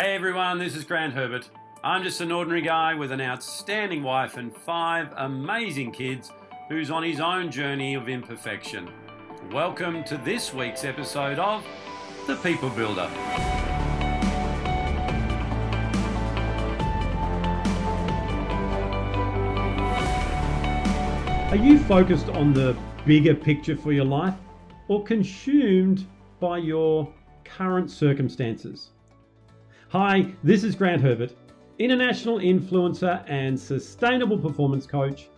Hey everyone, this is Grant Herbert. I'm just an ordinary guy with an outstanding wife and five amazing kids who's on his own journey of imperfection. Welcome to this week's episode of The People Builder. Are you focused on the bigger picture for your life or consumed by your current circumstances? Hi, this is Grant Herbert, international influencer and sustainable performance coach.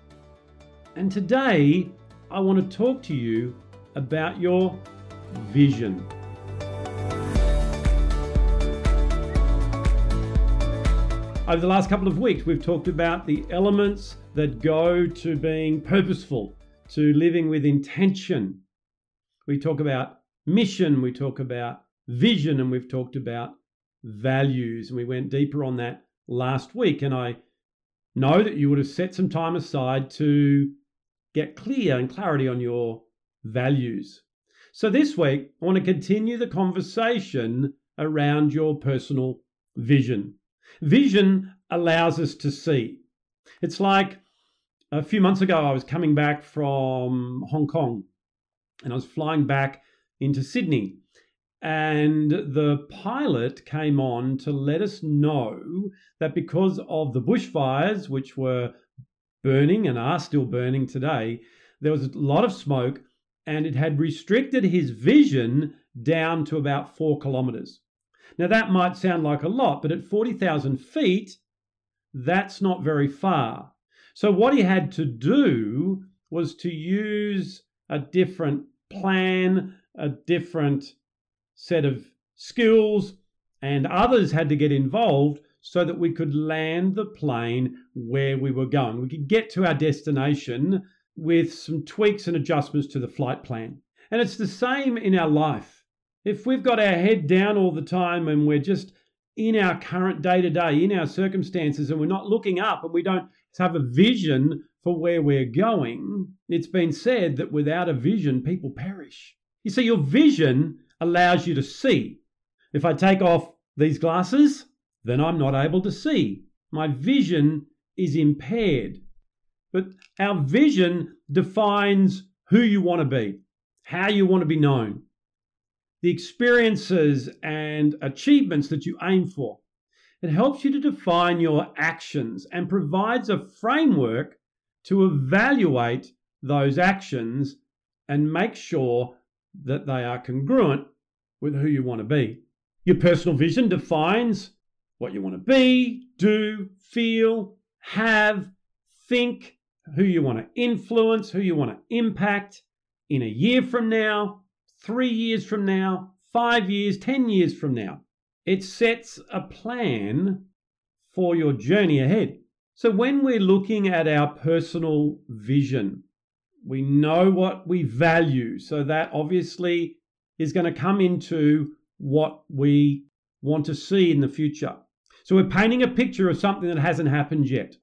And today I want to talk to you about your vision. Over the last couple of weeks, we've talked about the elements that go to being purposeful, to living with intention. We talk about mission, we talk about vision, and we've talked about values. And we went deeper on that last week. And I know that you would have set some time aside to get clear and clarity on your values. So this week, I want to continue the conversation around your personal vision. Vision allows us to see. It's like a few months ago, I was coming back from Hong Kong and I was flying back into Sydney. And the pilot came on to let us know that because of the bushfires, which were burning and are still burning today, there was a lot of smoke and it had restricted his vision down to about four kilometers. Now, that might sound like a lot, but at 40,000 feet, that's not very far. So, what he had to do was to use a different plan, a different set of skills, and others had to get involved so that we could land the plane where we were going. We could get to our destination with some tweaks and adjustments to the flight plan. And it's the same in our life. If we've got our head down all the time and we're just in our current day to day, in our circumstances, and we're not looking up and we don't have a vision for where we're going, it's been said that without a vision, people perish. You see, your vision allows you to see. If I take off these glasses, then I'm not able to see. My vision is impaired. But our vision defines who you want to be, how you want to be known, the experiences and achievements that you aim for. It helps you to define your actions and provides a framework to evaluate those actions and make sure that they are congruent with who you want to be. Your personal vision defines what you want to be, do, feel, have, think, who you want to influence, who you want to impact in a year from now, three years from now, five years, 10 years from now. It sets a plan for your journey ahead. So when we're looking at our personal vision, we know what we value. So that obviously is going to come into what we want to see in the future. So we're painting a picture of something that hasn't happened yet.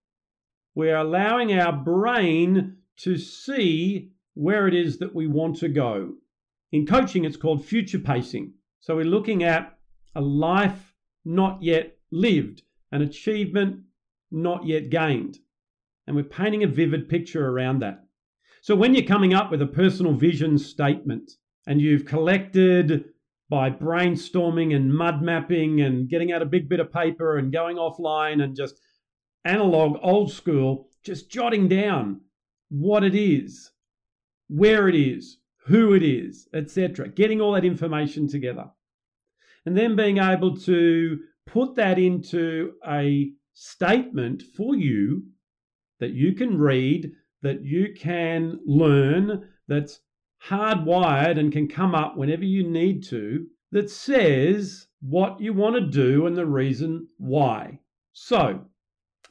We're allowing our brain to see where it is that we want to go. In coaching, it's called future pacing. So we're looking at a life not yet lived, an achievement not yet gained. And we're painting a vivid picture around that. So when you're coming up with a personal vision statement and you've collected by brainstorming and mud mapping and getting out a big bit of paper and going offline and just analog, old school, just jotting down what it is, where it is, who it is, etc. Getting all that information together. And then being able to put that into a statement for you that you can read, that you can learn, that's hardwired and can come up whenever you need to that says what you want to do and the reason why. So,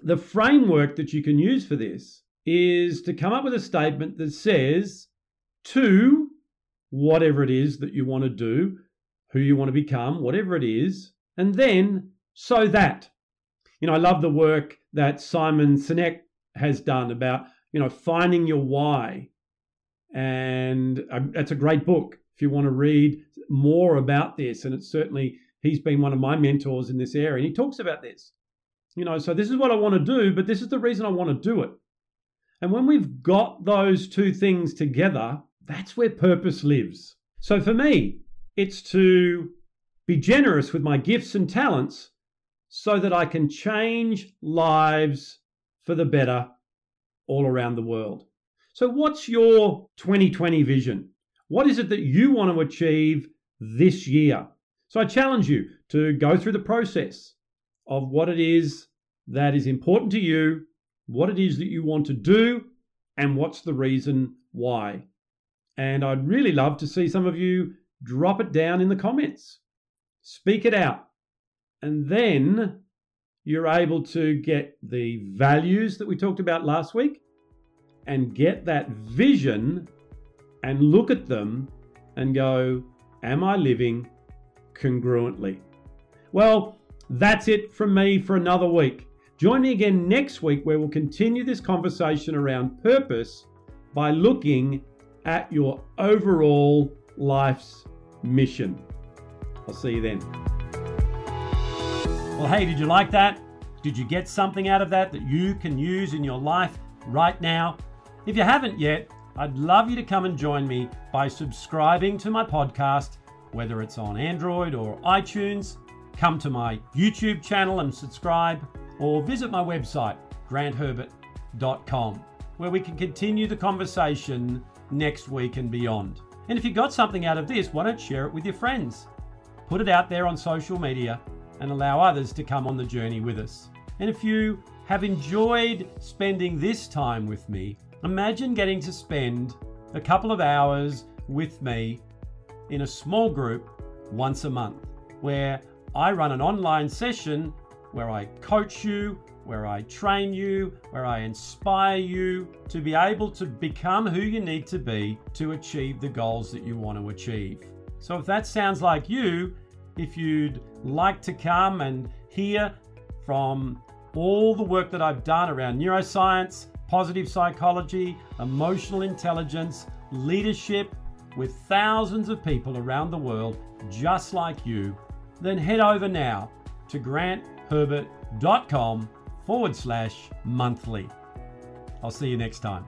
the framework that you can use for this is to come up with a statement that says to whatever it is that you want to do, who you want to become, whatever it is, and then so that. You know, I love the work that Simon Sinek has done about, you know, finding your why and uh, that's a great book if you want to read more about this. And it's certainly he's been one of my mentors in this area, and he talks about this. You know, so this is what I want to do, but this is the reason I want to do it. And when we've got those two things together, that's where purpose lives. So for me, it's to be generous with my gifts and talents so that I can change lives for the better all around the world. So, what's your 2020 vision? What is it that you want to achieve this year? So, I challenge you to go through the process of what it is that is important to you, what it is that you want to do, and what's the reason why. And I'd really love to see some of you drop it down in the comments, speak it out, and then you're able to get the values that we talked about last week and get that vision and look at them and go, Am I living congruently? Well, that's it from me for another week. Join me again next week where we'll continue this conversation around purpose by looking at your overall life's mission. I'll see you then. Well, hey, did you like that? Did you get something out of that that you can use in your life right now? If you haven't yet, I'd love you to come and join me by subscribing to my podcast, whether it's on Android or iTunes. Come to my YouTube channel and subscribe, or visit my website, grantherbert.com, where we can continue the conversation next week and beyond. And if you got something out of this, why don't share it with your friends? Put it out there on social media and allow others to come on the journey with us. And if you have enjoyed spending this time with me, imagine getting to spend a couple of hours with me in a small group once a month where I run an online session where I coach you, where I train you, where I inspire you to be able to become who you need to be to achieve the goals that you want to achieve. So, if that sounds like you, if you'd like to come and hear from all the work that I've done around neuroscience, positive psychology, emotional intelligence, leadership with thousands of people around the world just like you, then head over now to grantherbert.com forward slash monthly. I'll see you next time.